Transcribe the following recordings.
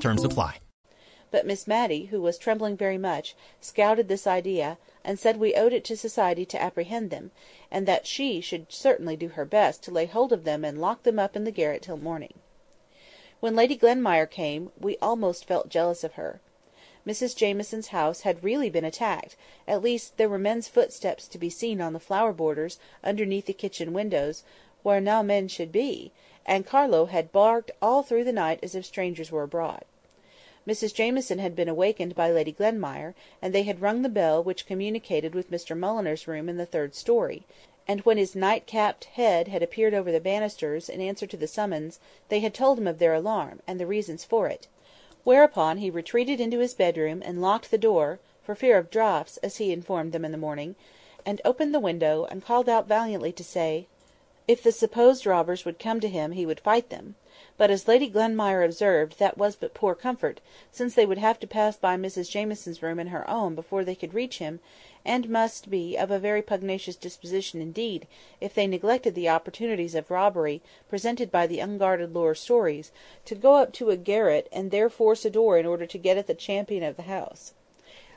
Terms apply. But Miss Matty, who was trembling very much, scouted this idea, and said we owed it to society to apprehend them, and that she should certainly do her best to lay hold of them and lock them up in the garret till morning. When Lady Glenmire came, we almost felt jealous of her. Mrs Jamieson's house had really been attacked; at least there were men's footsteps to be seen on the flower borders underneath the kitchen windows, where no men should be; and Carlo had barked all through the night as if strangers were abroad. Mrs. Jamieson had been awakened by Lady Glenmire, and they had rung the bell which communicated with Mr Mulliner's room in the third storey; and when his night capped head had appeared over the banisters, in answer to the summons, they had told him of their alarm, and the reasons for it; whereupon he retreated into his bedroom, and locked the door, for fear of draughts, as he informed them in the morning, and opened the window, and called out valiantly to say, if the supposed robbers would come to him he would fight them; but, as Lady Glenmire observed, that was but poor comfort, since they would have to pass by Mrs Jamieson's room and her own before they could reach him, and must be of a very pugnacious disposition indeed if they neglected the opportunities of robbery presented by the unguarded lower storeys, to go up to a garret and there force a door in order to get at the champion of the house.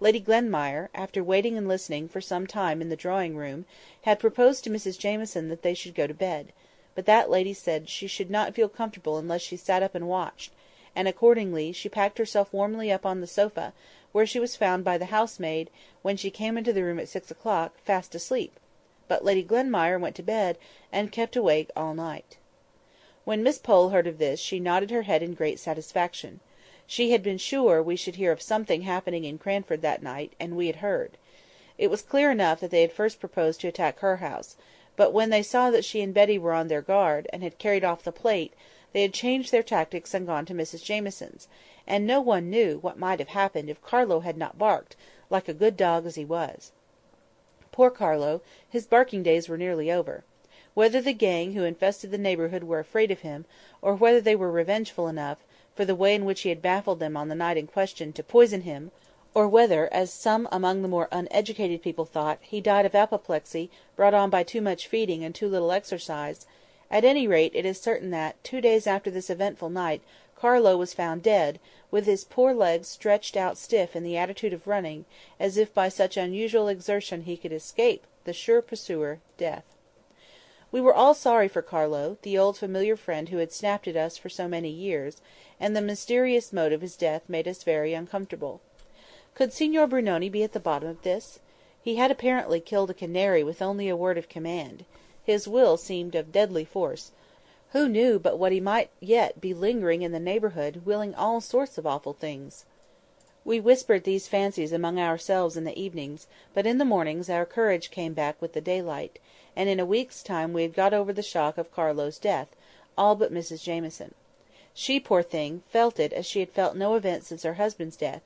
Lady Glenmire, after waiting and listening for some time in the drawing room, had proposed to Mrs Jamieson that they should go to bed; but that lady said she should not feel comfortable unless she sat up and watched; and accordingly she packed herself warmly up on the sofa, where she was found by the housemaid, when she came into the room at six o'clock, fast asleep; but Lady Glenmire went to bed, and kept awake all night. When Miss Pole heard of this she nodded her head in great satisfaction. She had been sure we should hear of something happening in Cranford that night, and we had heard. It was clear enough that they had first proposed to attack her house; but when they saw that she and Betty were on their guard, and had carried off the plate, they had changed their tactics and gone to Mrs Jamieson's; and no one knew what might have happened if Carlo had not barked, like a good dog as he was. Poor Carlo! his barking days were nearly over. Whether the gang who infested the neighbourhood were afraid of him, or whether they were revengeful enough, for the way in which he had baffled them on the night in question, to poison him, or whether, as some among the more uneducated people thought, he died of apoplexy brought on by too much feeding and too little exercise; at any rate it is certain that, two days after this eventful night, Carlo was found dead, with his poor legs stretched out stiff in the attitude of running, as if by such unusual exertion he could escape the sure pursuer, death. We were all sorry for Carlo, the old familiar friend who had snapped at us for so many years; and the mysterious mode of his death made us very uncomfortable. Could Signor Brunoni be at the bottom of this? He had apparently killed a canary with only a word of command. His will seemed of deadly force. Who knew but what he might yet be lingering in the neighbourhood, willing all sorts of awful things? We whispered these fancies among ourselves in the evenings; but in the mornings our courage came back with the daylight, and in a week's time we had got over the shock of Carlo's death, all but Mrs Jamieson. She, poor thing, felt it as she had felt no event since her husband's death;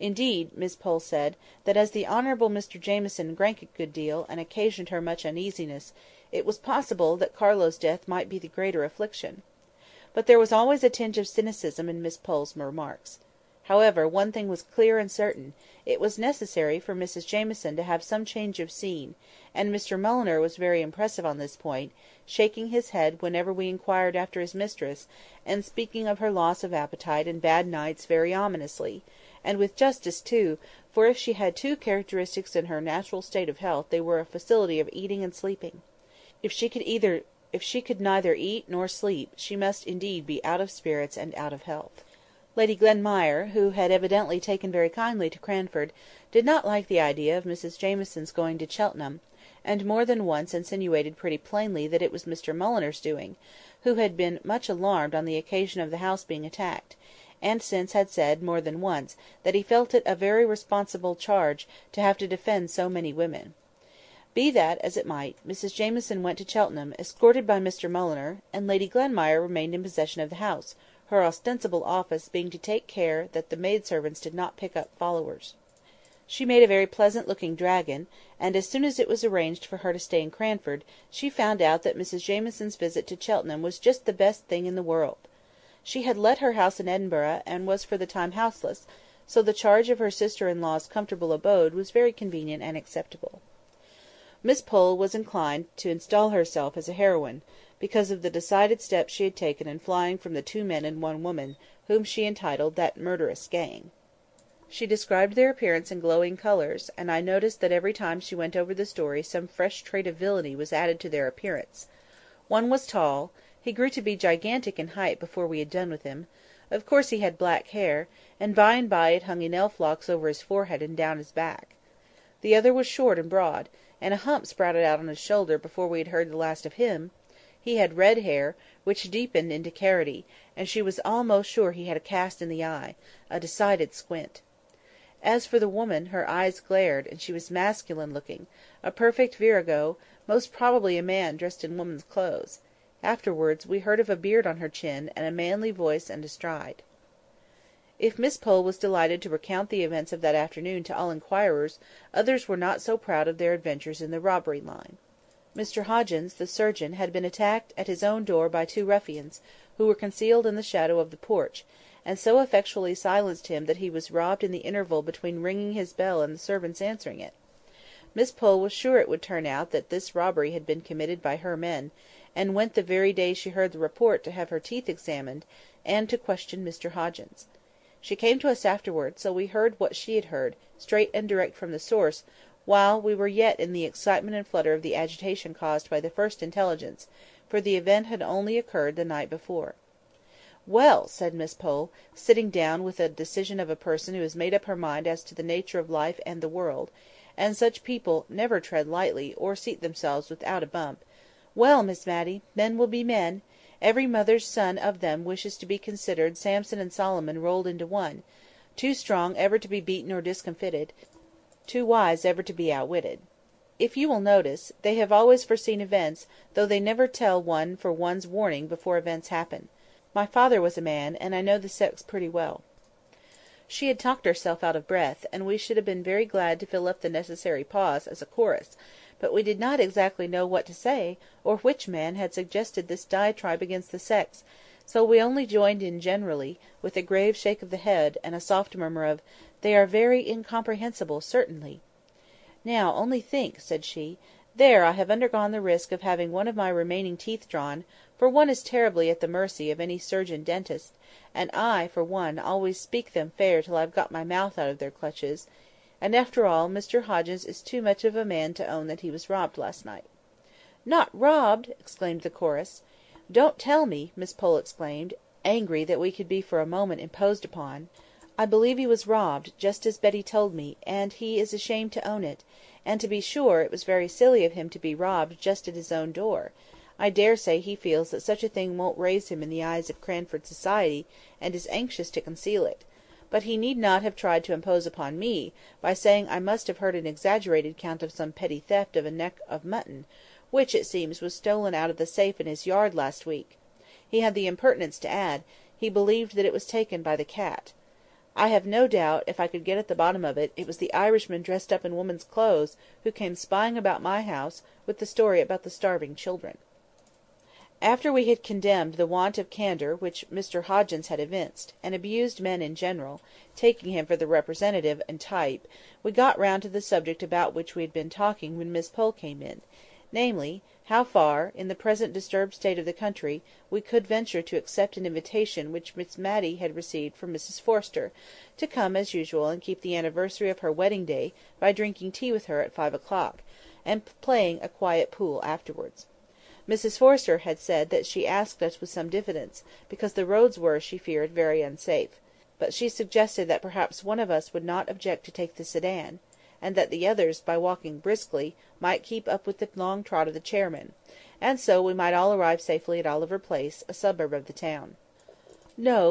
indeed, Miss Pole said, that as the Honourable Mr Jamieson drank a good deal, and occasioned her much uneasiness, it was possible that Carlo's death might be the greater affliction. But there was always a tinge of cynicism in Miss Pole's remarks. However, one thing was clear and certain; it was necessary for Mrs Jamieson to have some change of scene; and Mr Mulliner was very impressive on this point, shaking his head whenever we inquired after his mistress, and speaking of her loss of appetite and bad nights very ominously; and with justice too, for if she had two characteristics in her natural state of health they were a facility of eating and sleeping. If she could neither eat nor sleep, she must indeed be out of spirits and out of health. Lady Glenmire, who had evidently taken very kindly to Cranford, did not like the idea of Mrs Jamieson's going to Cheltenham, and more than once insinuated pretty plainly that it was Mr Mulliner's doing, who had been much alarmed on the occasion of the house being attacked, and since had said, more than once, that he felt it a very responsible charge to have to defend so many women. Be that as it might, Mrs Jamieson went to Cheltenham, escorted by Mr Mulliner, and Lady Glenmire remained in possession of the house, her ostensible office being to take care that the maid servants did not pick up followers. She made a very pleasant looking dragon; and as soon as it was arranged for her to stay in Cranford, she found out that Mrs Jamieson's visit to Cheltenham was just the best thing in the world. She had let her house in Edinburgh, and was for the time houseless, so the charge of her sister in law's comfortable abode was very convenient and acceptable. Miss Pole was inclined to install herself as a heroine, because of the decided step she had taken in flying from the two men and one woman, whom she entitled "that murderous gang." She described their appearance in glowing colours, and I noticed that every time she went over the story some fresh trait of villainy was added to their appearance. One was tall; he grew to be gigantic in height before we had done with him; of course he had black hair, and by and by it hung in elf locks over his forehead and down his back. The other was short and broad, and a hump sprouted out on his shoulder before we had heard the last of him; he had red hair, which deepened into carroty, and she was almost sure he had a cast in the eye—a decided squint. As for the woman, her eyes glared, and she was masculine looking, a perfect virago, most probably a man dressed in woman's clothes. Afterwards, we heard of a beard on her chin, and a manly voice and a stride. If Miss Pole was delighted to recount the events of that afternoon to all inquirers, others were not so proud of their adventures in the robbery line. Mr Hoggins, the surgeon, had been attacked at his own door by two ruffians, who were concealed in the shadow of the porch, and so effectually silenced him that he was robbed in the interval between ringing his bell and the servants answering it. Miss Pole was sure it would turn out that this robbery had been committed by her men, and went the very day she heard the report to have her teeth examined, and to question Mr Hoggins. She came to us afterwards, so we heard what she had heard, straight and direct from the source, while we were yet in the excitement and flutter of the agitation caused by the first intelligence, for the event had only occurred the night before. "Well!" said Miss Pole, sitting down with the decision of a person who has made up her mind as to the nature of life and the world (and such people never tread lightly, or seat themselves without a bump), "well, Miss Matty! men will be men. Every mother's son of them wishes to be considered Samson and Solomon rolled into one; too strong ever to be beaten or discomfited; too wise ever to be outwitted. If you will notice, they have always foreseen events, though they never tell one for one's warning before events happen. My father was a man, and I know the sex pretty well." She had talked herself out of breath, and we should have been very glad to fill up the necessary pause as a chorus; but we did not exactly know what to say, or which man had suggested this diatribe against the sex, so we only joined in generally, with a grave shake of the head, and a soft murmur of "They are very incomprehensible, certainly!" "Now, only think," said she. "There I have undergone the risk of having one of my remaining teeth drawn, for one is terribly at the mercy of any surgeon dentist; and I, for one, always speak them fair till I've got my mouth out of their clutches; and, after all, Mr Hoggins is too much of a man to own that he was robbed last night." "Not robbed!" exclaimed the chorus. "Don't tell me!" Miss Pole exclaimed, angry that we could be for a moment imposed upon. "I believe he was robbed, just as Betty told me, and he is ashamed to own it; and, to be sure, it was very silly of him to be robbed just at his own door. I daresay he feels that such a thing won't raise him in the eyes of Cranford society, and is anxious to conceal it; but he need not have tried to impose upon me, by saying I must have heard an exaggerated account of some petty theft of a neck of mutton, which, it seems, was stolen out of the safe in his yard last week. He had the impertinence to add, he believed that it was taken by the cat. I have no doubt, if I could get at the bottom of it, it was the Irishman dressed up in woman's clothes, who came spying about my house, with the story about the starving children. After we had condemned the want of candour which Mr Hoggins had evinced, and abused men in general, taking him for the representative and type, we got round to the subject about which we had been talking when Miss Pole came in; namely, how far, in the present disturbed state of the country, we could venture to accept an invitation which Miss Matty had received from Mrs Forrester, to come as usual and keep the anniversary of her wedding day by drinking tea with her at five o'clock, and playing a quiet pool afterwards. Mrs Forrester had said that she asked us with some diffidence, because the roads were, she feared, very unsafe; but she suggested that perhaps one of us would not object to take the sedan, and that the others, by walking briskly, might keep up with the long trot of the chairman; and so we might all arrive safely at Over Place, a suburb of the town. "No!"